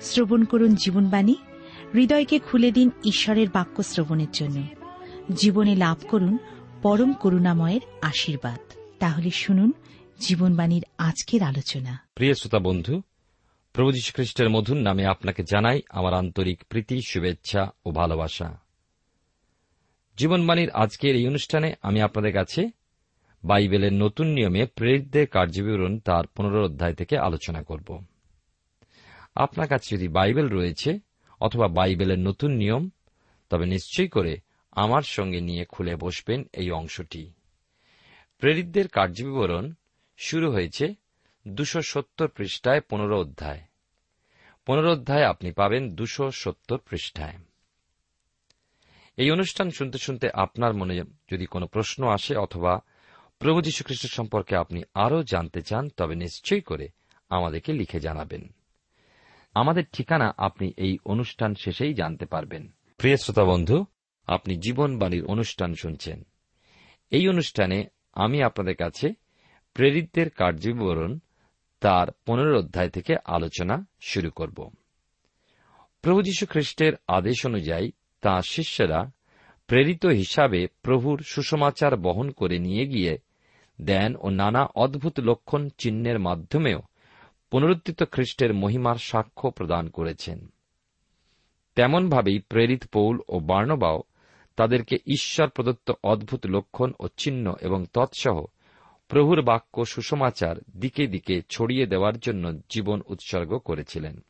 শ্রবণ করুন জীবনবাণী। হৃদয়কে খুলে দিন ঈশ্বরের বাক্য শ্রবণের জন্য। জীবনে লাভ করুন পরম করুণাময়ের আশীর্বাদ। তাহলে শুনুন জীবনবাণীর আজকের আলোচনা। প্রিয় শ্রোতা বন্ধু, প্রভু যীশু খ্রিস্টের মধুর নামে আপনাকে জানাই আমার আন্তরিক প্রীতি, শুভেচ্ছা ও ভালোবাসা। জীবনবাণীর আজকের এই অনুষ্ঠানে আমি আপনাদের কাছে বাইবেলের নতুন নিয়মে প্রেরিতদের কার্যবিবরণ তার পনেরো অধ্যায় থেকে আলোচনা করব। আপনার কাছে যদি বাইবেল রয়েছে অথবা বাইবেলের নতুন নিয়ম, তবে নিশ্চয়ই করে আমার সঙ্গে নিয়ে খুলে বসবেন এই অংশটি। প্রেরিতদের কার্যবিবরণ শুরু হয়েছে দুশো সত্তর পৃষ্ঠায় পনেরো অধ্যায়। পনেরো অধ্যায় আপনি পাবেন দুশো সত্তর পৃষ্ঠায়। এই অনুষ্ঠান শুনতে শুনতে আপনার মনে যদি কোনো প্রশ্ন আসে অথবা প্রভু যীশুখ্রিস্ট সম্পর্কে আপনি আরও জানতে চান, তবে নিশ্চয়ই করে আমাদেরকে লিখে জানাবেন। আমাদের ঠিকানা আপনি এই অনুষ্ঠান শেষেই জানতে পারবেন। প্রিয় শ্রোতা বন্ধু, আপনি জীবনবাণীর অনুষ্ঠান শুনছেন। এই অনুষ্ঠানে আমি আপনাদের কাছে প্রেরিতদের কার্যবিবরণ তার পনেরো অধ্যায় থেকে আলোচনা শুরু করব। প্রভু যীশু খ্রিস্টের আদেশ অনুযায়ী তাঁর শিষ্যরা প্রেরিত হিসাবে প্রভুর সুসমাচার বহন করে নিয়ে গিয়ে দেন ও নানা অদ্ভুত লক্ষণ চিহ্নের মাধ্যমেও পুনরুত্থিত খ্রিস্টের মহিমার সাক্ষ্য প্রদান করেছেন। তেমনভাবেই প্রেরিত পৌল ও বার্ণবাও তাদেরকে ঈশ্বর প্রদত্ত অদ্ভুত লক্ষণ ও চিহ্ন এবং তৎসহ প্রভুর বাক্য সুসমাচার দিকে দিকে ছড়িয়ে দেওয়ার জন্য জীবন উৎসর্গ করেছিলেন।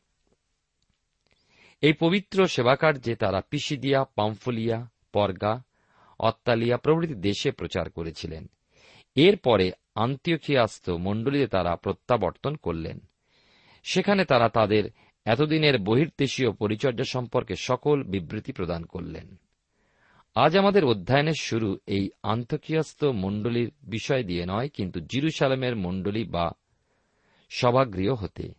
এই পবিত্র সেবাকার্যে তারা পিসিদিয়া, পাম্ফলিয়া, পর্গা, অত্তালিয়া প্রভৃতি দেশে প্রচার করেছিলেন। এরপরে আন্ত্যোখিয়াস্ত মণ্ডলীতে তারা প্রত্যাবর্তন করলেন। সেখানে তারা তাদের এতদিনের বহির্দেশীয় পরিচর্যা সম্পর্কে সকল বিবৃতি প্রদান করলেন। আজ আমাদের অধ্যয়নের শুরু এই আন্তকিয়াস্ত মণ্ডলীর বিষয় দিয়ে নয়, কিন্তু জিরুসালামের মণ্ডলী বা সভাগৃহ হতে।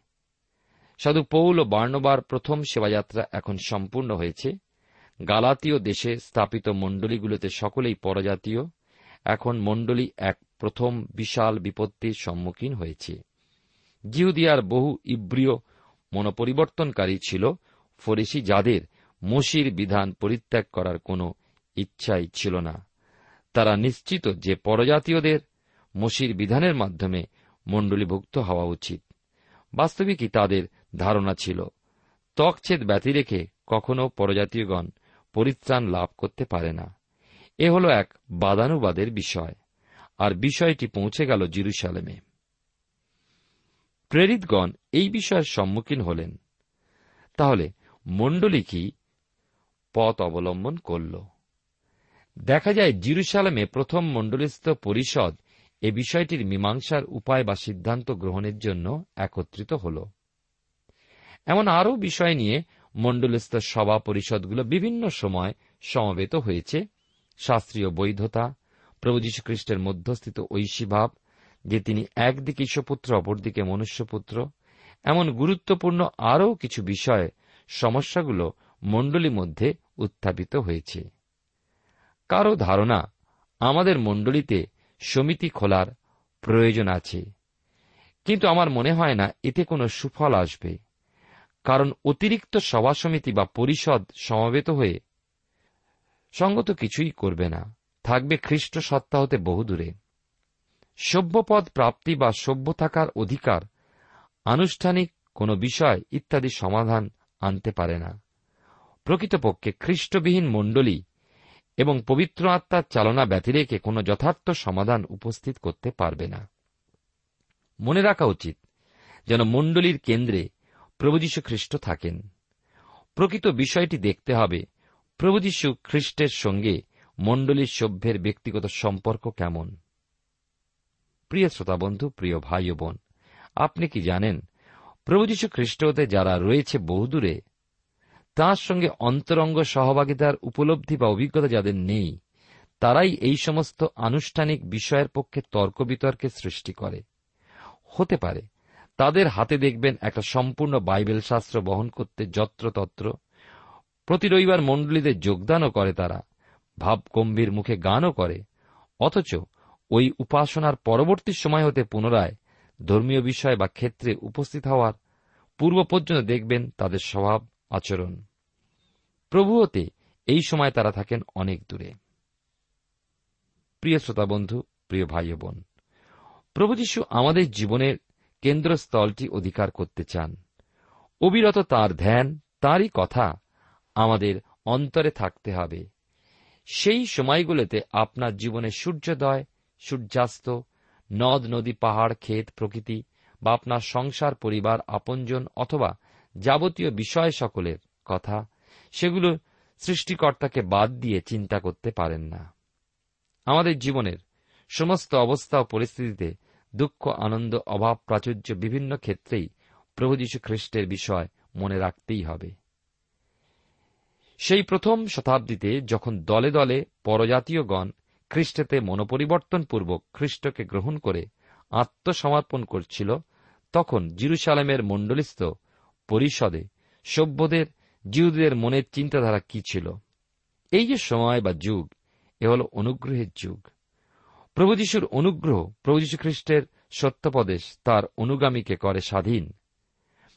সাধু পৌল ও বার্ণবার প্রথম সেবাযাত্রা এখন সম্পূর্ণ হয়েছে। গালাতীয় দেশে স্থাপিত মণ্ডলীগুলোতে সকলেই পরজাতীয়। এখন মণ্ডলী এক প্রথম বিশাল বিপত্তির সম্মুখীন হয়েছে। জিহুদিয়ার বহু ইব্রিয় মনোপরিবর্তনকারী ছিল ফরিসি যাদের মসির বিধান পরিত্যাগ করার কোনো ইচ্ছাই ছিল না। তারা নিশ্চিত যে পরজাতীয়দের মসির বিধানের মাধ্যমে মণ্ডলীভুক্ত হওয়া উচিত। বাস্তবিকই তাদের ধারণা ছিল, ত্বকছেদ ব্যতি রেখে কখনও পরজাতীয়গণ পরিত্রাণ লাভ করতে পারে না। এ হল এক বাদানুবাদের বিষয়। আর বিষয়টি পৌঁছে গেল জিরুসালেমে। প্রেরিতগণ এই বিষয়ের সম্মুখীন হলেন। তাহলে মণ্ডলী কি? পথ অবলম্বন করল। দেখা যায় জিরুসালামে প্রথম মণ্ডলীস্থ পরিষদ এ বিষয়টির মীমাংসার উপায় বা সিদ্ধান্ত গ্রহণের জন্য একত্রিত হল। এমন আরও বিষয় নিয়ে মণ্ডলস্থ সভা পরিষদগুলো বিভিন্ন সময় সমবেত হয়েছে। শাস্ত্রীয় বৈধতা, প্রভু যীশুখ্রিস্টের মধ্যস্থিত ঐশীভাব যে তিনি একদিকে ঈশ্বপুত্র অপরদিকে মনুষ্যপুত্র। এমন গুরুত্বপূর্ণ আরও কিছু বিষয় সমস্যাগুলো মণ্ডলী মধ্যে উত্থাপিত হয়েছে। কারও ধারণা, আমাদের মণ্ডলীতে সমিতি খোলার প্রয়োজন আছে। কিন্তু আমার মনে হয় না এতে কোনো সুফল আসবে। কারণ অতিরিক্ত সভা সমিতি বা পরিষদ সমবেত হয়ে সঙ্গত কিছুই করবে না। থাকবে খ্রিস্ট সত্তা হতে বহুদূরে। সভ্যপদ প্রাপ্তি বা সভ্য থাকার অধিকার, আনুষ্ঠানিক কোন বিষয় ইত্যাদি সমাধান আনতে পারে না। প্রকৃতপক্ষে খ্রিস্টবিহীন মণ্ডলী এবং পবিত্র আত্মার চালনা ব্যতিরেকে কোনো যথার্থ সমাধান উপস্থিত করতে পারবে না। মনে রাখা উচিত যেন মণ্ডলীর কেন্দ্রে প্রভু যীশু খ্রিস্ট থাকেন। প্রকৃত বিষয়টি দেখতে হবে প্রভু যীশু খ্রিস্টের সঙ্গে মণ্ডলীর সভ্যের ব্যক্তিগত সম্পর্ক কেমন। প্রিয় শ্রোতা বন্ধু প্রিয় ভাই ও বোন, আপনি কি জানেন, প্রভু যীশু খ্রিস্ট হতে যারা রয়েছে বহুদূরে তাঁর সঙ্গে অন্তরঙ্গ সহভাগিতার উপলব্ধি বা অভিজ্ঞতা যাদের নেই, তারাই এই সমস্ত আনুষ্ঠানিক বিষয়ের পক্ষে তর্ক বিতর্কের সৃষ্টি করে। হতে পারে, তাদের হাতে দেখবেন একটা সম্পূর্ণ বাইবেল শাস্ত্র বহন করতে যত্রতত্র, প্রতি রবিবার মণ্ডলীতে যোগদানও করে তারা ভাব গম্ভীর মুখে গানও করে, অথচ ওই উপাসনার পরবর্তী সময় হতে পুনরায় ধর্মীয় বিষয় বা ক্ষেত্রে উপস্থিত হওয়ার পূর্ব পর্যন্ত দেখবেন তাদের স্বভাব, আচরণ। প্রভু হতে এই সময় তারা থাকেন অনেক দূরে। প্রিয় শ্রোতা বন্ধু, প্রিয় ভাই বোন, প্রভু যীশু আমাদের জীবনের কেন্দ্রস্থলটি অধিকার করতে চান। অবিরত তার ধ্যান, তাঁরই কথা আমাদের অন্তরে থাকতে হবে। সেই সময়গুলোতে আপনার জীবনে সূর্যোদয় সূর্যাস্ত, নদ, নদী, পাহাড়, ক্ষেত, প্রকৃতি, বা আপনার সংসার, পরিবার, আপনজন, অথবা যাবতীয় বিষয় সকলের কথা, সেগুলো সৃষ্টিকর্তাকে বাদ দিয়ে চিন্তা করতে পারেন না। আমাদের জীবনের সমস্ত অবস্থা ও পরিস্থিতিতে দুঃখ, আনন্দ, অভাব, প্রাচুর্য বিভিন্ন ক্ষেত্রেই প্রভু যীশু খ্রিস্টের বিষয় মনে রাখতেই হবে। সেই প্রথম শতাব্দীতে যখন দলে দলে পরজাতীয়গণ খ্রিস্টেতে মনোপরিবর্তনপূর্বক খ্রিস্টকে গ্রহণ করে আত্মসমর্পণ করছিল, তখন জিরুসালামের মণ্ডলিস্থ পরিষদে সভ্যদের জিহুদের মনের চিন্তাধারা কি ছিল? এই যে সময় বা যুগ, এ হল অনুগ্রহের যুগ। প্রভু যীশুর অনুগ্রহ, প্রভু যীশু খ্রিস্টের সত্যপদেশ তার অনুগামীকে করে স্বাধীন।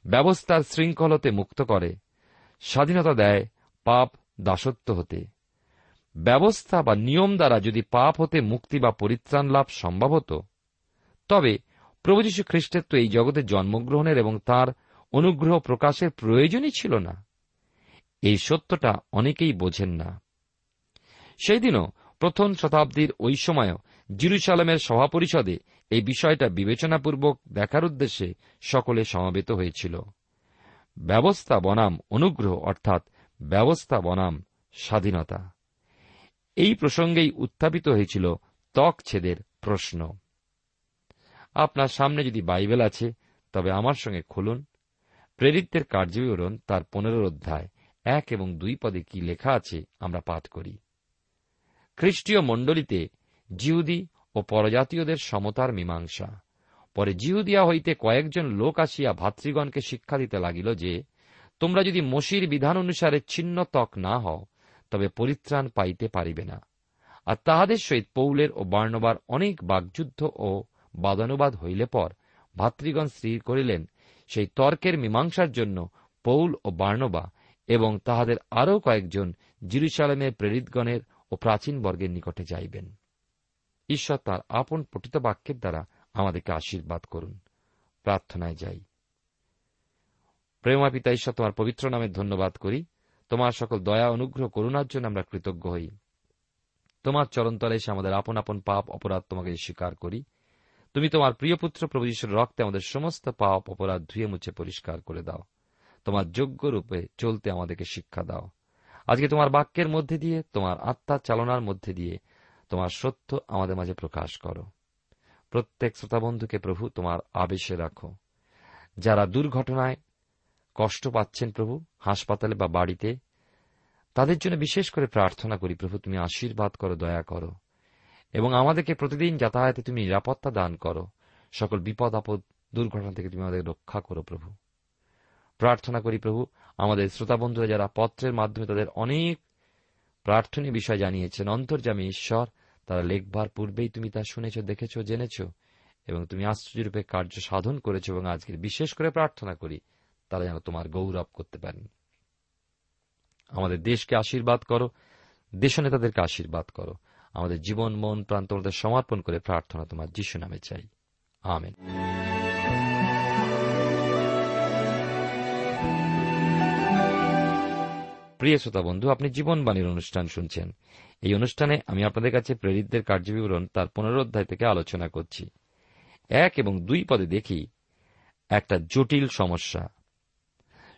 ব্যবস্থার শৃঙ্খলতে মুক্ত করে, স্বাধীনতা দেয় পাপ দাসত্ব হতে। ব্যবস্থা বা নিয়ম দ্বারা যদি পাপ হতে মুক্তি বা পরিত্রাণ লাভ সম্ভব হতো, তবে প্রভু যীশু খ্রিস্টের তো এই জগতে জন্মগ্রহণের এবং তার অনুগ্রহ প্রকাশের প্রয়োজনই ছিল না। এই সত্যটা অনেকেই বোঝেন না। সেই দিনও প্রথম শতাব্দীর ওই সময়ও জিরুসালামের সভাপরিষদে এই বিষয়টা বিবেচনাপূর্বক দেখার উদ্দেশ্যে সকলে সমাবেত হয়েছিল। ব্যবস্থা বনাম অনুগ্রহ অর্থাৎ ব্যবস্থা বনাম স্বাধীনতা। এই প্রসঙ্গেই উত্থাপিত হয়েছিল ত্বক ছেদের প্রশ্ন। আপনার সামনে যদি বাইবেল আছে, তবে আমার সঙ্গে খুলুন। প্রেরিতদের কার্যবিবরণ তার পনেরো অধ্যায়, এক এবং দুই পদে কি লেখা আছে আমরা পাঠ করি। খ্রিস্টীয় মণ্ডলীতে জিহুদি ও পরজাতীয়দের সমতার মীমাংসা। পরে জিহুদিয়া হইতে কয়েকজন লোক আসিয়া ভাতৃগণকে শিক্ষা দিতে লাগিল যে, তোমরা যদি মসির বিধান অনুসারে ছিন্ন ত্বক না হও তবে পরিত্রাণ পাইতে পারিবে না। আর তাহাদের সহিত পৌলের ও বার্ণবার অনেক বাগযুদ্ধ ও বাদানুবাদ হইলে পর ভাতৃগণ স্থির করিলেন, সেই তর্কের মীমাংসার জন্য পৌল ও বার্ণবা এবং তাহাদের আরও কয়েকজন জিরুসালামের প্রেরিতগণের ও প্রাচীন বর্গের নিকটে যাইবেন। ঈশ্বর তার আপন পঠিত বাক্যের দ্বারা আমাদেরকে আশীর্বাদ করুন। প্রার্থনায় যাই। প্রেমা পিতা, ঈশ্বর তোমার পবিত্র নামে ধন্যবাদ করি। তোমার সকল দয়া, অনুগ্রহ, করুণার জন্য আমরা কৃতজ্ঞ হই। তোমার চরণতলে এসে আমাদের আপন আপন পাপ, অপরাধ তোমাকে স্বীকার করি। তুমি তোমার প্রিয় পুত্র প্রভু ঈশ্বর রক্তে আমাদের সমস্ত পাপ, অপরাধ ধুয়ে মুছে পরিষ্কার করে দাও। তোমার যোগ্য রূপে চলতে আমাদেরকে শিক্ষা দাও। আজকে তোমার বাক্যের মধ্যে দিয়ে, তোমার আত্মার চালনার মধ্যে দিয়ে, তোমার সত্য আমাদের মাঝে প্রকাশ করো। প্রত্যেক শ্রোতাবন্ধুকে প্রভু, তোমার আবেশে রাখো। যারা দুর্ঘটনায় কষ্ট পাচ্ছেন প্রভু, হাসপাতালে বা বাড়িতে তাদের জন্য বিশেষ করে প্রার্থনা করি, প্রভু, তুমি আশীর্বাদ করো, দয়া করো। এবং আমাদেরকে প্রতিদিন যাতায়াতে তুমি নিরাপত্তা দান করো। সকল বিপদ, আপদ, দুর্ঘটনা থেকে তুমি আমাদের রক্ষা করো, প্রভু। প্রার্থনা করি, প্রভু, আমাদের শ্রোতা বন্ধুরা যারা পত্রের মাধ্যমে তাদের অনেক প্রার্থনীয় বিষয় জানিয়েছেন অন্তর্জামী ঈশ্বর, তারা লেখবার পূর্বেই তুমি তা শুনেছ, দেখেছ, জেনেছ এবং তুমি আশ্চর্যরূপে কার্য সাধন করেছ এবং আজকের বিশেষ করে প্রার্থনা করি, তারা যেন তোমার গৌরব করতে পারেন। আমাদের দেশকে আশীর্বাদ করো, দেশনেতাদেরকে আশীর্বাদ করো। আমাদের জীবন, মন, প্রাণ তোমাদের সমর্পণ করে প্রার্থনা তোমার যিশু নামে চাই। আমেন। প্রিয় শ্রোতা বন্ধু, আপনি জীবনবাণীর অনুষ্ঠান শুনছেন। এই অনুষ্ঠানে আমি আপনাদের কাছে প্রেরিতদের কার্যবিবরণ তার পুনরোধ্যায় থেকে আলোচনা করছি। এক এবং দুই পদে দেখি একটা জটিল সমস্যা।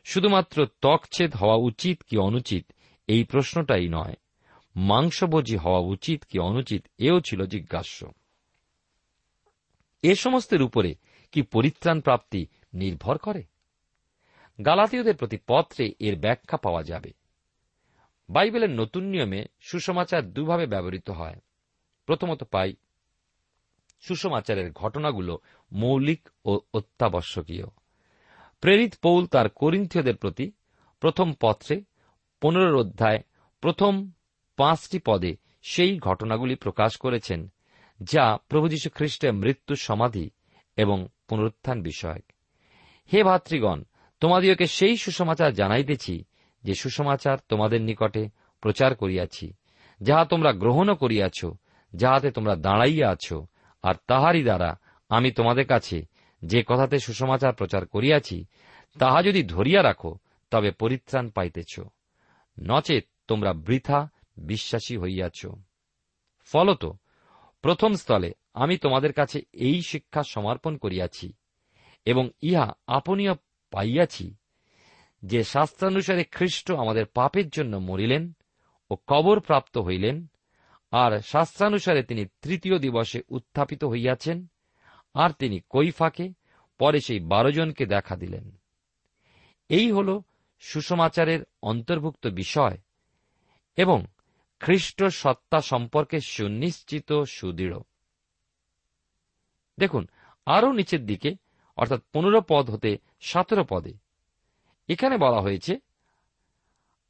শুধুমাত্র ত্বকছেদ হওয়া উচিত কি অনুচিত? এই প্রশ্নটাই নয়। মাংসভোজী হওয়া উচিত কি অনুচিত? এও ছিল জিজ্ঞাস্য। এ সমস্তের উপরে কি পরিত্রাণ প্রাপ্তি নির্ভর করে? গালাতীয়দের প্রতি পত্রে এর ব্যাখ্যা পাওয়া যাবে। বাইবেলের নতুন নিয়মে সুসমাচার দুভাবে ব্যবহৃত হয়। প্রথমত পাই, সুসমাচারের ঘটনাগুলো মৌলিক ও অত্যাবশ্যকীয়। প্রেরিত পৌল তার করিন্থীয়দের প্রতি প্রথম পত্রে পনেরো অধ্যায় প্রথম পাঁচটি পদে সেই ঘটনাগুলি প্রকাশ করেছেন, যা প্রভু যীশু খ্রিস্টের মৃত্যু সমাধি এবং পুনরুত্থান বিষয়ক। হে ভাতৃগণ, তোমাদিওকে সেই সুসমাচার জানাইতেছি, যে সুসমাচার তোমাদের নিকটে প্রচার করিয়াছি, যাহা তোমরা গ্রহণও করিয়াছ, যাহাতে তোমরা দাঁড়াইয়া আছো, আর তাহারই দ্বারা আমি তোমাদের কাছে যে কথাতে সুসমাচার প্রচার করিয়াছি, তাহা যদি ধরিয়া রাখো, তবে পরিত্রাণ পাইতেছ। নচেত তোমরা বৃথা বিশ্বাসী হইয়াছ। ফলত, প্রথম স্থলে আমি তোমাদের কাছে এই শিক্ষা সমর্পণ করিয়াছি এবং ইহা আপনীয় পাইয়াছি যে শাস্ত্রানুসারে খ্রিস্ট আমাদের পাপের জন্য মরিলেন ও কবর প্রাপ্ত হইলেন, আর শাস্ত্রানুসারে তিনি তৃতীয় দিবসে উত্থাপিত হইয়াছেন আর তিনি কৈফাকে, পরে সেই বারো জনকে দেখা দিলেন। এই হল সুসমাচারের অন্তর্ভুক্ত বিষয় এবং খ্রিস্ট সত্তা সম্পর্কে সুনিশ্চিত সুদৃঢ়। দেখুন, আরও নিচের দিকে, অর্থাৎ পনেরো পদ হতে সতেরো পদে, এখানে বলা হয়েছে,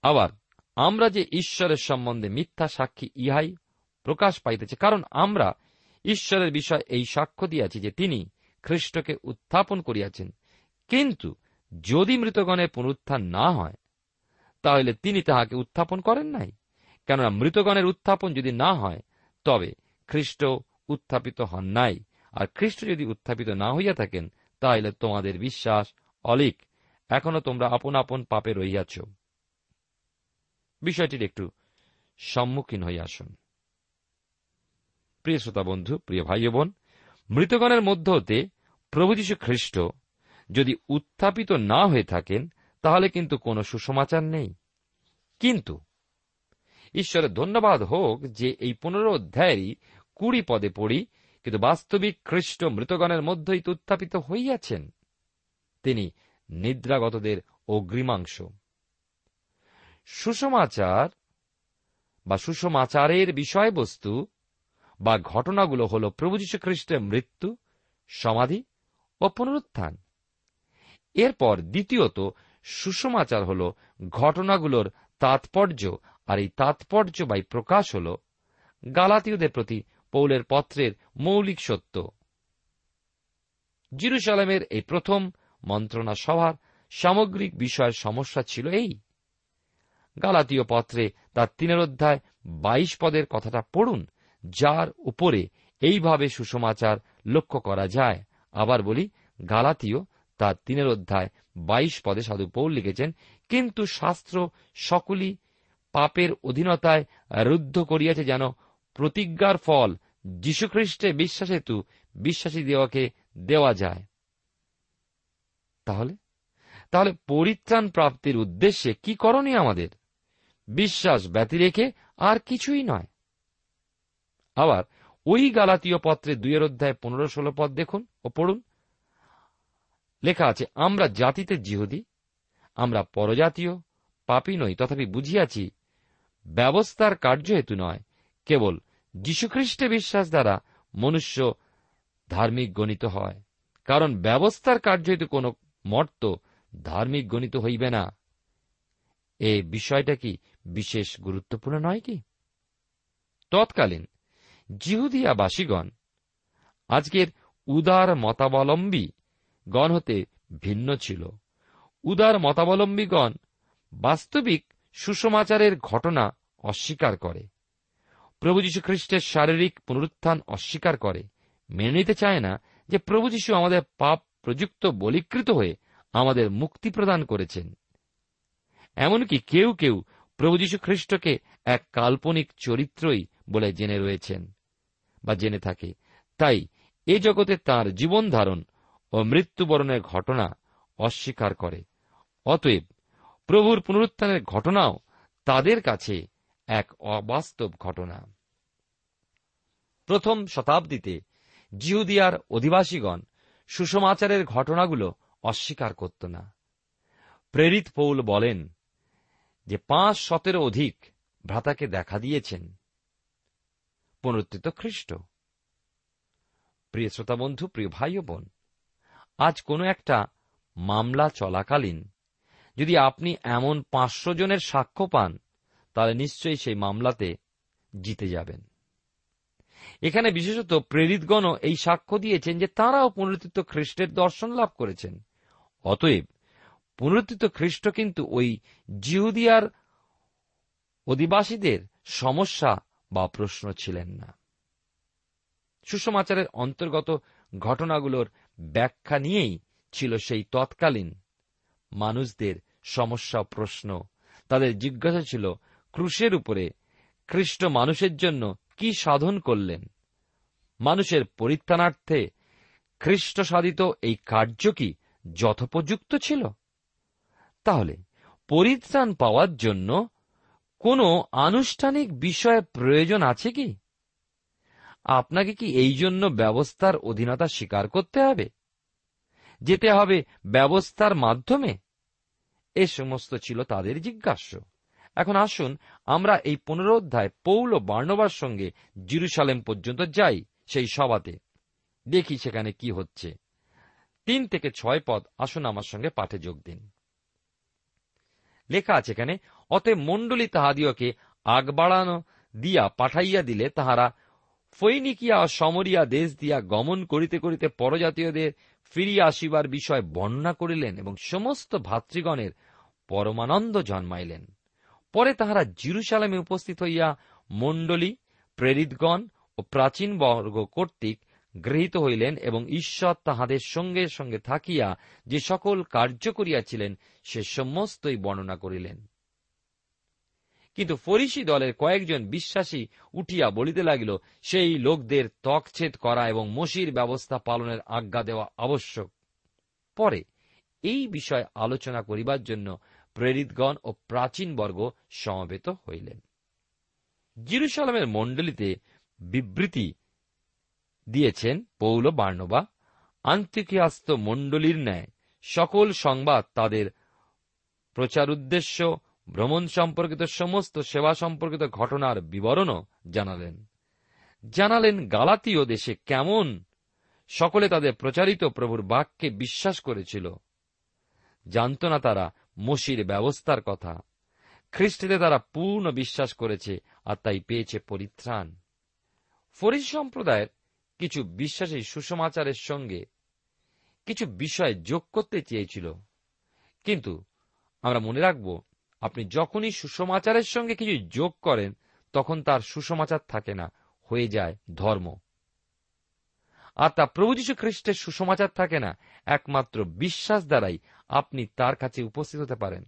আবার আমরা যে ঈশ্বরের সম্বন্ধে মিথ্যা সাক্ষী ইহাই প্রকাশ পাইতেছে, কারণ আমরা ঈশ্বরের বিষয় এই সাক্ষ্য দিয়াছি যে তিনি খ্রিস্টকে উত্থাপন করিয়াছেন। কিন্তু যদি মৃতগণের পুনরুত্থান না হয়, তাহলে তিনি তাহাকে উত্থাপন করেন নাই। কেননা মৃতগণের উত্থাপন যদি না হয়, তবে খ্রিস্ট উত্থাপিত হন নাই। আর খ্রিস্ট যদি উত্থাপিত না হইয়া থাকেন, তাহলে তোমাদের বিশ্বাস অলিক। এখনও তোমরা আপন আপন পাপে রইয়াছ বিষয়টির একটু সম্মুখীন হইয়া আসুন। প্রিয় শ্রোতা বন্ধু, প্রিয় ভাই বোন, মৃতগণের মধ্য হতে প্রভু যীশু খ্রিস্ট যদি উত্থাপিত না হয়ে থাকেন, তাহলে কিন্তু কোনো সুসমাচার নেই। কিন্তু ঈশ্বরের ধন্যবাদ হোক যে এই পনেরো অধ্যায়েরই কুড়ি পদে পড়ি, কিন্তু বাস্তবিক খ্রিস্ট মৃতগণের মধ্যেই উত্থাপিত হইয়াছেন। তিনি নিদ্রাগতদের অগ্রিমাংশ। সুসমাচার বা সুসমাচারের বিষয়বস্তু বা ঘটনাগুলো হল প্রভু যীশু খ্রিস্টের মৃত্যু, সমাধি ও পুনরুত্থান। এরপর দ্বিতীয়ত সুসমাচার হল ঘটনাগুলোর তাৎপর্য আর এই তাৎপর্য বাই প্রকাশ হল গালাতীয়দের প্রতি পৌলের পত্রের মৌলিক সত্য। জিরুসালামের এই প্রথম মন্ত্রণা সভার সামগ্রিক বিষয়ের সমস্যা ছিল এই। গালাতীয় পত্রে তার তিনের অধ্যায় বাইশ পদের কথাটা পড়ুন যার উপরে এইভাবে সুসমাচার লক্ষ্য করা যায়। আবার বলি, গালাতীয় তার তিনের অধ্যায় বাইশ পদে সাধু পৌল লিখেছেন, কিন্তু শাস্ত্র সকলই পাপের অধীনতায় রুদ্ধ করিয়াছে যেন প্রতিজ্ঞার ফল যীশুখ্রিস্টে বিশ্বাস হেতু বিশ্বাসী দেওয়াকে দেওয়া যায়। তাহলে? তাহলে পরিত্রাণ প্রাপ্তির উদ্দেশ্যে কি করণীয় আমাদের? বিশ্বাস ব্যতি রেখে আর কিছুই নয়। আবার ওই গালাতীয় পত্রে দুইয়ের অধ্যায় পনেরো ষোলো পদ দেখুন ও পড়ুন। লেখা আছে, আমরা জাতিতে জিহুদি, আমরা পরজাতীয়, পাপি নই। তথাপি বুঝিয়াছি, ব্যবস্থার কার্য হেতু নয়। কেবল যীশুখ্রিস্টে বিশ্বাস দ্বারা মনুষ্য ধার্মিক গণিত হয়। কারণ ব্যবস্থার কার্য হেতু কোন মর্ত ধার্মিক গণিত হইবে না। এ বিষয়টা কি বিশেষ গুরুত্বপূর্ণ নয় কি? তৎকালীন জিহুদিয়াবাসীগণ, আজকের উদার মতাবলম্বী গণ হতে ভিন্ন ছিল। উদার মতাবলম্বীগণ বাস্তবিক সুসমাচারের ঘটনা অস্বীকার করে। প্রভু যীশু খ্রিস্টের শারীরিক পুনরুত্থান অস্বীকার করে। মেনে নিতে চায় না যে প্রভু যীশু আমাদের পাপ প্রযুক্ত বলিকৃত হয়ে আমাদের মুক্তি প্রদান করেছেন। এমনকি কেউ কেউ প্রভু যীশু খ্রিস্টকে এক কাল্পনিক চরিত্রই বলে জেনে রয়েছেন। বা জেনে থাকে। তাই এ জগতে তার জীবন ধারণ ও মৃত্যুবরণের ঘটনা অস্বীকার করে। অতএব প্রভুর পুনরুত্থানের ঘটনাও তাদের কাছে এক অবাস্তব ঘটনা। প্রথম শতাব্দীতে জিহুদিয়ার অধিবাসীগণ সুষমাচারের ঘটনাগুলো অস্বীকার করত না। প্রেরিত পৌল বলেন যে পাঁচ শতেরও অধিক ভ্রাতাকে দেখা দিয়েছেন। পুনরুত্থিত খ্রিস্ট। প্রিয় শ্রোতা বন্ধু প্রিয় ভাই ও বোন আজ কোনো একটা মামলা চলাকালীন যদি আপনি এমন পাঁচশো জনের সাক্ষ্য পান, তাহলে নিশ্চয়ই সেই মামলাতে জিতে যাবেন। এখানে বিশেষত প্রেরিতগণ এই সাক্ষ্য দিয়েছেন যে তাঁরাও পুনরুত্থিত খ্রিস্টের দর্শন লাভ করেছেন। অতএব পুনরুত্থিত খ্রিস্ট কিন্তু ওই জিহুদিয়ার অধিবাসীদের সমস্যা বা প্রশ্ন ছিলেন না। সুষমাচারের অন্তর্গত ঘটনাগুলোর ব্যাখ্যা নিয়েই ছিল সেই তৎকালীন মানুষদের সমস্যা প্রশ্ন। তাদের জিজ্ঞাসা ছিল, ক্রুশের উপরে খ্রিস্ট মানুষের জন্য কি সাধন করলেন? মানুষের পরিত্রাণার্থে খ্রিস্ট সাধিত এই কার্য কি যথোপযুক্ত ছিল? তাহলে পরিত্রাণ পাওয়ার জন্য কোনো আনুষ্ঠানিক বিষয়ে প্রয়োজন আছে কি? আপনাকে কি এই জন্য ব্যবস্থার অধীনতা স্বীকার করতে হবে? যেতে হবে ব্যবস্থার মাধ্যমে? এ সমস্ত ছিল তাদের জিজ্ঞাস্য। এখন আসুন, আমরা এই পুনরোধ্যায় পৌল বার্ণবার সঙ্গে জিরুসালেম পর্যন্ত যাই, সেই সভাতে। দেখি সেখানে কি হচ্ছে। তিন থেকে ছয় পদ, আসুন আমার সঙ্গে পাঠে যোগ দিন। লেখা আছে এখানে, অতএব মণ্ডলী তাহাদিওকে আগ বাড়ানো দিয়া পাঠাইয়া দিলে তাহারা ফৈনিকিয়া সমরিয়া দেশ দিয়া গমন করিতে করিতে পরজাতীয়দের ফিরিয়া আসিবার বিষয় বর্ণনা করিলেন এবং সমস্ত ভাতৃগণের পরমানন্দ জন্মাইলেন। পরে তাহারা জিরুসালামে উপস্থিত হইয়া মণ্ডলী, প্রেরিতগণ ও প্রাচীন বর্গ কর্তৃক গৃহীত হইলেন এবং ঈশ্বর তাহাদের সঙ্গে সঙ্গে থাকিয়া যে সকল কার্য করিয়াছিলেন, সে সমস্তই বর্ণনা করিলেন। কিন্তু ফরিসি দলের কয়েকজন বিশ্বাসী উঠিয়া বলিতে লাগিল, সেই লোকদের তকছেদ করা এবং মসির ব্যবস্থা পালনের আজ্ঞা দেওয়া আবশ্যক। পরে এই বিষয় আলোচনা করিবার জন্য প্রেরিতগণ ও প্রাচীন বর্গ সমবেত হইলেন। জিরুসালামের মণ্ডলীতে বিবৃতি দিয়েছেন পৌল বার্ণবা আন্তিকিয়াস্ত মণ্ডলীর ন্যায় সকল সংবাদ তাদের প্রচার উদ্দেশ্য, ভ্রমণ সম্পর্কিত সমস্ত সেবা সম্পর্কিত ঘটনার বিবরণও জানালেন। জানালেন গালাতীয় দেশে কেমন সকলে তাদের প্রচারিত প্রভুর বাক্যে বিশ্বাস করেছিল। জানত না তারা মসির ব্যবস্থার কথা। খ্রিস্টে তারা পূর্ণ বিশ্বাস করেছে আর তাই পেয়েছে পরিত্রাণ। ফরিস সম্প্রদায়ের কিছু বিশ্বাসী সুষমাচারের সঙ্গে কিছু বিষয় যোগ করতে চেয়েছিল। কিন্তু আমরা মনে রাখব, আপনি যখনই সুষমাচারের সঙ্গে কিছু যোগ করেন, তখন তার সুষমাচার থাকে না, হয়ে যায় ধর্ম। আর তা প্রভু যীশু খ্রিস্টের সুসমাচার থাকে না, একমাত্র বিশ্বাস দ্বারাই আপনি তার কাছে উপস্থিত হতে পারেন।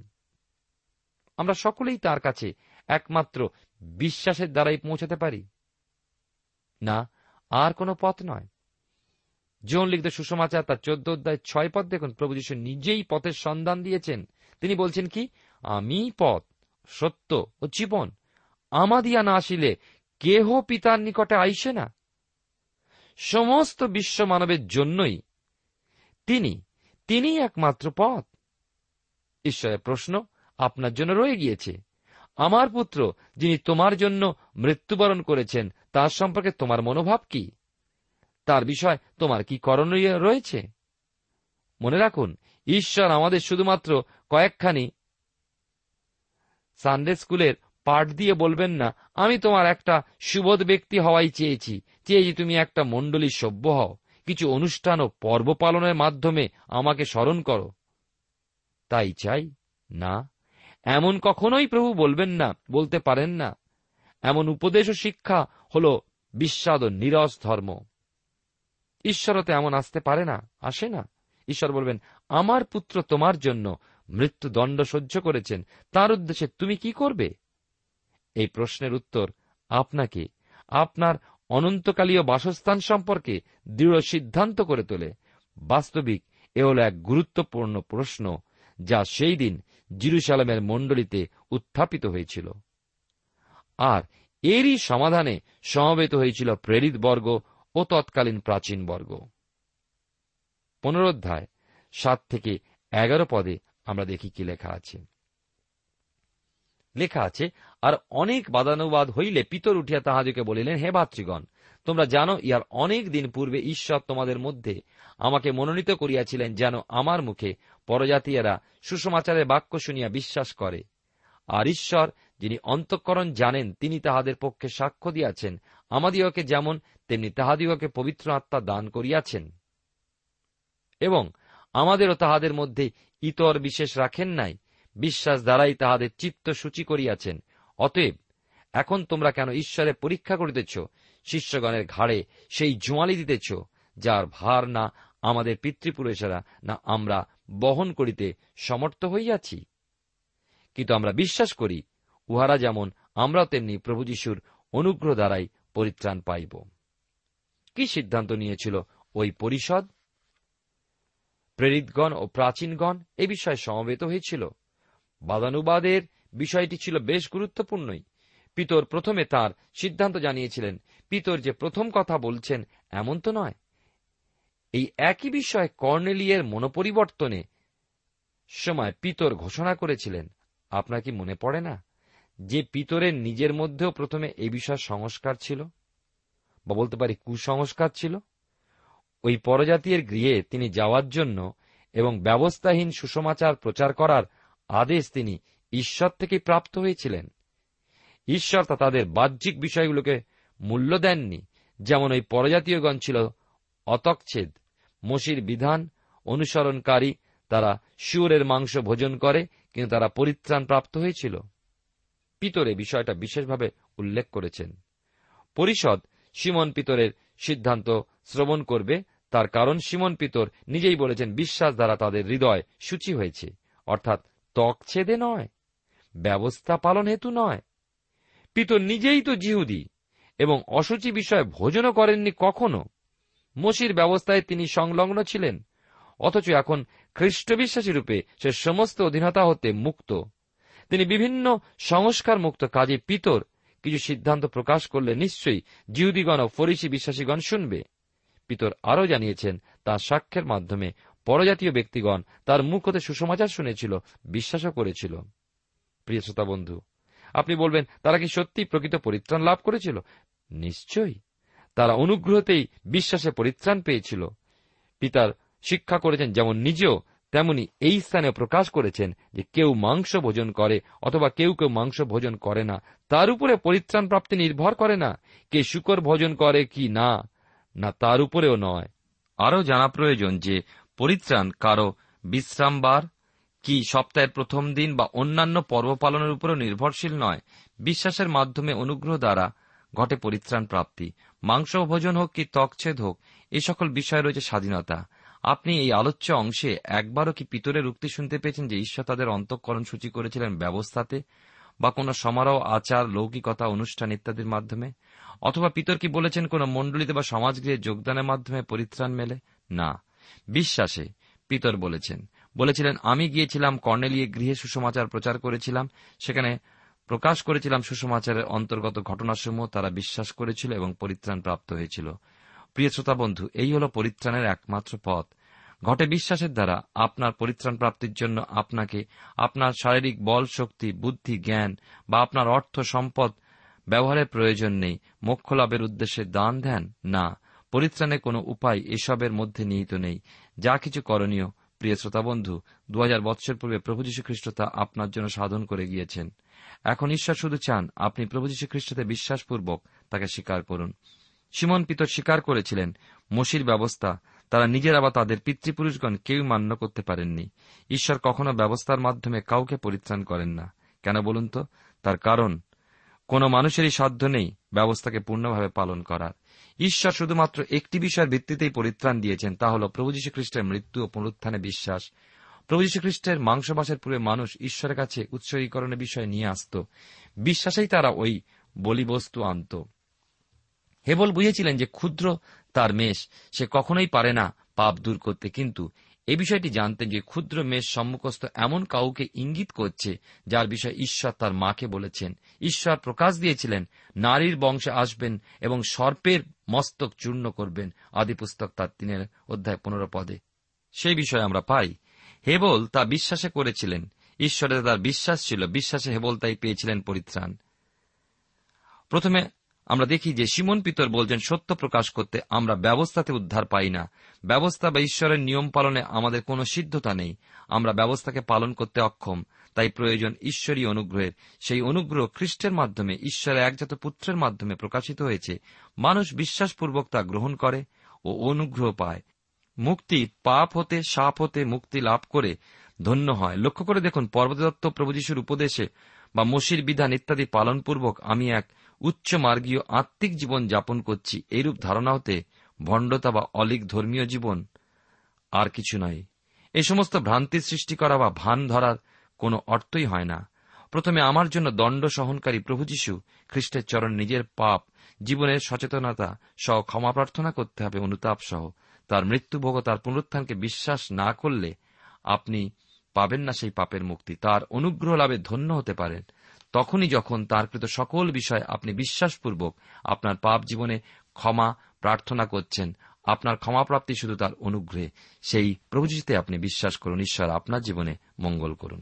আমরা সকলেই তার কাছে একমাত্র বিশ্বাসের দ্বারাই পৌঁছাতে পারি। না আর কোনো পথ নয়। জীবন লিখিত সুসমাচার তার চোদ্দ অধ্যায় ছয় পথ দেখুন। প্রভু যীশু নিজেই পথের সন্ধান দিয়েছেন। তিনি বলছেন কি? আমি পথ, সত্য ও জীবন। আমাদিয়া না আসিলে কেহ পিতার নিকটে আইসে না। সমস্ত বিশ্ব মানবের জন্যই তিনি তিনি একমাত্র পথ। ঈশ্বরের প্রশ্ন আপনার জন্য রয়ে গিয়েছে। আমার পুত্র, যিনি তোমার জন্য মৃত্যুবরণ করেছেন তার সম্পর্কে তোমার মনোভাব কি? তার বিষয় তোমার কি করণীয় রয়েছে? মনে রাখুন, ঈশ্বর আমাদের শুধুমাত্র কয়েকখানি সানডে স্কুলের পাঠ দিয়ে বলবেন না, আমি তোমার একটা সুবোধ ব্যক্তি হওয়াই চেয়েছি চেয়েছি তুমি একটা মণ্ডলী সভ্য হও, কিছু অনুষ্ঠান ও পর্ব পালনের মাধ্যমে আমাকে স্মরণ করো। তাই চাই? না। এমন কখনোই প্রভু বলবেন না, বলতে পারেন না। এমন উপদেশ ও শিক্ষা হল বিস্বাদ ও নিরস ধর্ম। ঈশ্বরতে এমন আসতে পারে না, আসে না। ঈশ্বর বলবেন, আমার পুত্র তোমার জন্য মৃত্যুদণ্ড সহ্য করেছেন। তার উদ্দেশ্যে তুমি কি করবে? এই প্রশ্নের উত্তর আপনাকে, আপনার অনন্তকালীয় বাসস্থান সম্পর্কে দৃঢ় সিদ্ধান্ত করে তোলে। বাস্তবিক এ হল এক গুরুত্বপূর্ণ প্রশ্ন, যা সেই দিন জিরুসালামের মণ্ডলীতে উত্থাপিত হয়েছিল। আর এরই সমাধানে সমবেত হয়েছিল প্রেরিত বর্গ ও তৎকালীন প্রাচীন বর্গ। পুনরোধ্যায় সাত থেকে এগারো পদে আমরা দেখি কি লেখা আছে। লেখা আছে, আর অনেক বাদানুবাদ হইলে পিতর উঠিয়া তাহাদিকে বলিলেন, হে ভাতৃগণ, তোমরা জানো ইহার অনেক দিন পূর্বে ঈশ্বর তোমাদের মধ্যে আমাকে মনোনীত করিয়াছিলেন যেন আমার মুখে পরজাতীয়রা সুসমাচারের বাক্য শুনিয়া বিশ্বাস করে। আর ঈশ্বর যিনি অন্তঃকরণ জানেন, তিনি তাহাদের পক্ষে সাক্ষ্য দিয়াছেন। আমাদিওকে যেমন, তেমনি তাহাদিগকে পবিত্র আত্মা দান করিয়াছেন। এবং আমাদেরও তাহাদের মধ্যে ইতর বিশেষ রাখেন নাই, বিশ্বাস দ্বারাই তাহাদের চিত্ত সূচি করিয়াছেন। অতএব, এখন তোমরা কেন ঈশ্বরে পরীক্ষা করিতেছ? শিষ্যগণের ঘাড়ে সেই জোয়ালি দিতেছ, যার ভার না আমাদের পিতৃপুরুষেরা, না আমরা বহন করিতে সমর্থ হইয়াছি? কিন্তু আমরা বিশ্বাস করি উহারা যেমন আমরাও তেমনি প্রভু যিশুর অনুগ্রহ দ্বারাই পরিত্রাণ পাইব। কি সিদ্ধান্ত নিয়েছিল ওই পরিষদ? প্রেরিতগণ ও প্রাচীনগণ এ বিষয়ে সমবেত হয়েছিল। বাদানুবাদের বিষয়টি ছিল বেশ গুরুত্বপূর্ণই। পিতর প্রথমে তার সিদ্ধান্ত জানিয়েছিলেন, পিতর যে প্রথম কথা বলছেন এমন তো নয়। এই একই বিষয়ে কর্নেলিয়ের মনোপরিবর্তনে সময় পিতর ঘোষণা করেছিলেন। আপনার কি মনে পড়ে না? যে পিতরের নিজের মধ্যেও প্রথমে এ বিষয়ে সংস্কার ছিল, বা বলতে পারি কুসংস্কার ছিল, ওই পরজাতীয়ের গৃহে তিনি যাওয়ার জন্য এবং ব্যবস্থাহীন সুসমাচার প্রচার করার আদেশ তিনি ঈশ্বর থেকে প্রাপ্ত হয়েছিলেন। ঈশ্বর তা তাদের বাহ্যিক বিষয়গুলোকে মূল্য দেননি, যেমন ওই পরজাতীয়গণ ছিল অতকছেদ মসির বিধান অনুসরণকারী, তারা শিউরের মাংস ভোজন করে, কিন্তু তারা পরিত্রাণ প্রাপ্ত হয়েছিল। পিতরে বিষয়টা বিশেষভাবে উল্লেখ করেছেন। পরিষদ সিমন পিতরের সিদ্ধান্ত শ্রবণ করবে, তার কারণ সিমন পিতর নিজেই বলেছেন বিশ্বাস দ্বারা তাদের হৃদয় সূচি হয়েছে, অর্থাৎ ত্বক ছেদে নয়, ব্যবস্থা পালন হেতু নয়। পিতর নিজেই তো জিহুদি এবং অসুচি বিষয়ে ভোজনও করেননি কখনো। মসির ব্যবস্থায় তিনি সংলগ্ন ছিলেন, অথচ এখন খ্রিস্ট বিশ্বাসী রূপে সে সমস্ত অধীনতা হতে মুক্ত। তিনি বিভিন্ন সংস্কার মুক্ত কাজে পিতর। কিছু সিদ্ধান্ত প্রকাশ করলে নিশ্চয়ই জিহুদিগণ ও ফরিসি বিশ্বাসীগণ শুনবে। পিতর আরও জানিয়েছেন, তার সাক্ষ্যের মাধ্যমে পরজাতীয় ব্যক্তিগণ তার মুখ হতে সুসমাচার শুনেছিল, বিশ্বাসও করেছিল। প্রিয় শ্রোতা বন্ধু, আপনি বলবেন, তারা কি সত্যি প্রকৃত পরিত্রাণ লাভ করেছিল? নিশ্চয়ই। তারা অনুগ্রহতেই বিশ্বাসে পরিত্রাণ পেয়েছিল। পিতার শিক্ষা করেছেন যেমন নিজেও তেমনি এই স্থানে প্রকাশ করেছেন যে কেউ মাংস ভোজন করে অথবা কেউ কেউ মাংস ভোজন করে না। তার উপরে পরিত্রাণ প্রাপ্তি নির্ভর করে না। কে শুকর ভোজন করে কি না না তার উপরেও নয়। আরও জানা প্রয়োজন যে পরিত্রাণ কারও বিশ্রামবার কি সপ্তাহের প্রথম দিন বা অন্যান্য পর্ব পালনের উপরও নির্ভরশীল নয়। বিশ্বাসের মাধ্যমে অনুগ্রহ দ্বারা ঘটে পরিত্রাণ প্রাপ্তি। মাংস ভোজন হোক কি ত্বকছেদ হোক, এ সকল বিষয়ে রয়েছে স্বাধীনতা। আপনি এই আলোচ্য অংশে একবারও কি পিতরের উক্তি শুনতে পেয়েছেন যে ঈশ্বর তাদের অন্তঃকরণ সূচি করেছিলেন ব্যবস্থাতে বা কোন সমারোহ, আচার, লৌকিকতা, অনুষ্ঠান ইত্যাদির মাধ্যমে? অথবা পিতর কি বলেছেন কোন মণ্ডলীতে বা সমাজগৃহে যোগদানের মাধ্যমে পরিত্রাণ মেলে? না। বিশ্বাসে, পিতর বলেছেন। বলেছিলেন, আমি গিয়েছিলাম কর্নেলিয়ে গৃহে সুসমাচার প্রচার করেছিলাম। সেখানে প্রকাশ করেছিলাম সুসমাচারের অন্তর্গত ঘটনাসমূহ। তারা বিশ্বাস করেছিল এবং পরিত্রাণ প্রাপ্ত হয়েছিল। প্রিয় শ্রোতা বন্ধু, এই হল পরিত্রাণের একমাত্র পথ। ঘটে বিশ্বাসের দ্বারা আপনার পরিত্রাণ প্রাপ্তির জন্য আপনাকে আপনার শারীরিক বল শক্তি, বুদ্ধি, জ্ঞান বা আপনার অর্থ সম্পদ ব্যবহারের প্রয়োজন নেই। মোক্ষ লাভের উদ্দেশ্যে দান ধ্যান না। পরিত্রাণের কোনো উপায় এসবের মধ্যে নিহিত নেই। যা কিছু করণীয়, প্রিয় শ্রোতা বন্ধু দু হাজার বৎসর পূর্বে প্রভু যীশু খ্রিস্ট তা আপনার জন্য সাধন করে গিয়েছেন। এখন ঈশ্বর শুধু চান, আপনি প্রভু খ্রিস্টতে বিশ্বাসপূর্বক তাকে স্বীকার করুন। সিমন পিতর স্বীকার করেছিলেন, মসির ব্যবস্থা তারা নিজেরা বা তাদের পিতৃপুরুষগণ কেউ মান্য করতে পারেননি। ঈশ্বর কখনো ব্যবস্থার মাধ্যমে কাউকে পরিত্রাণ করেন না। কেন বলুন তো? তার কারণ, কোন মানুষেরই সাধ্য নেই ব্যবস্থাকে পূর্ণভাবে পালন করার। ঈশ্বর শুধুমাত্র একটি বিষয়ের ভিত্তিতেই পরিত্রাণ দিয়েছেন, তা হল প্রভু যীশু খ্রিস্টের মৃত্যু ও পুনরুত্থানে বিশ্বাস। প্রভু যীশু খ্রিস্টের মাংসবাসের পূর্বে মানুষ ঈশ্বরের কাছে উৎসর্গীকরণের বিষয় নিয়ে আসত। বিশ্বাসেই তারা ওই বলিবস্তু আনত। হেবল বুঝেছিলেন যে ক্ষুদ্র তার মেষ, সে কখনোই পারে না পাপ দূর করতে। কিন্তু এ বিষয়টি জানতেন যে ক্ষুদ্র মেষ সম্মুখস্থ এমন কাউকে ইঙ্গিত করছে, যার বিষয়ে ঈশ্বর তার মাকে বলেছেন। ঈশ্বর প্রকাশ দিয়েছিলেন, নারীর বংশে আসবেন এবং সর্পের মস্তক চূর্ণ করবেন। আদিপুস্তক তার তিনের অধ্যায় পনেরো পদে। সেই বিষয়ে আমরা পাই, হেবল তা বিশ্বাসে করেছিলেন। ঈশ্বরে তার বিশ্বাস ছিল, বিশ্বাসে হেবল তাই পেয়েছিলেন পরিত্রাণ। প্রথমে আমরা দেখি যে সিমন পিতর বলছেন, সত্য প্রকাশ করতে আমরা ব্যবস্থাতে উদ্ধার পাই না। ব্যবস্থা বা ঈশ্বরের নিয়ম পালনে আমাদের কোনো সিদ্ধতা নেই। আমরা ব্যবস্থাকে পালন করতে অক্ষম, তাই প্রয়োজন ঈশ্বরী অনুগ্রহের। সেই অনুগ্রহ খ্রিস্টের মাধ্যমে, ঈশ্বরের একজাত পুত্রের মাধ্যমে প্রকাশিত হয়েছে। মানুষ বিশ্বাসপূর্বক তা গ্রহণ করে ও অনুগ্রহ পায়। মুক্তি পাপ হতে, সাপ হতে মুক্তি লাভ করে ধন্য হয়। লক্ষ্য করে দেখুন, পর্বতদত্ত প্রভুযশুর উপদেশে বা মসির বিধান ইত্যাদি পালনপূর্বক আমি এক উচ্চ মার্গীয় আত্মিক জীবন যাপন করছি, এইরূপ ধারণা হতে ভণ্ডতা বা অলিক ধর্মীয় জীবন আর কিছু নয়। এ সমস্ত ভ্রান্তি সৃষ্টি করা বা ভান ধরার কোনো অর্থই হয় না। প্রথমে আমার জন্য দণ্ড সহনকারী প্রভু যীশু খ্রিস্টের চরণ নিজের পাপ, জীবনের সচেতনতা সহ ক্ষমা প্রার্থনা করতে হবে অনুতাপ সহ। তার মৃত্যুভোগ তার পুনরুত্থানকে বিশ্বাস না করলে আপনি পাবেন না সেই পাপের মুক্তি। তার অনুগ্রহ লাভে ধন্য হতে পারেন। তখনই যখন তার কৃত সকল বিষয় আপনি বিশ্বাসপূর্বক আপনার পাপ জীবনে ক্ষমা প্রার্থনা করছেন, আপনার ক্ষমাপ্রাপ্তি শুধু তার অনুগ্রহে। সেই প্রভুজিতে আপনি বিশ্বাস করুন, ঈশ্বর আপনার জীবনে মঙ্গল করুন।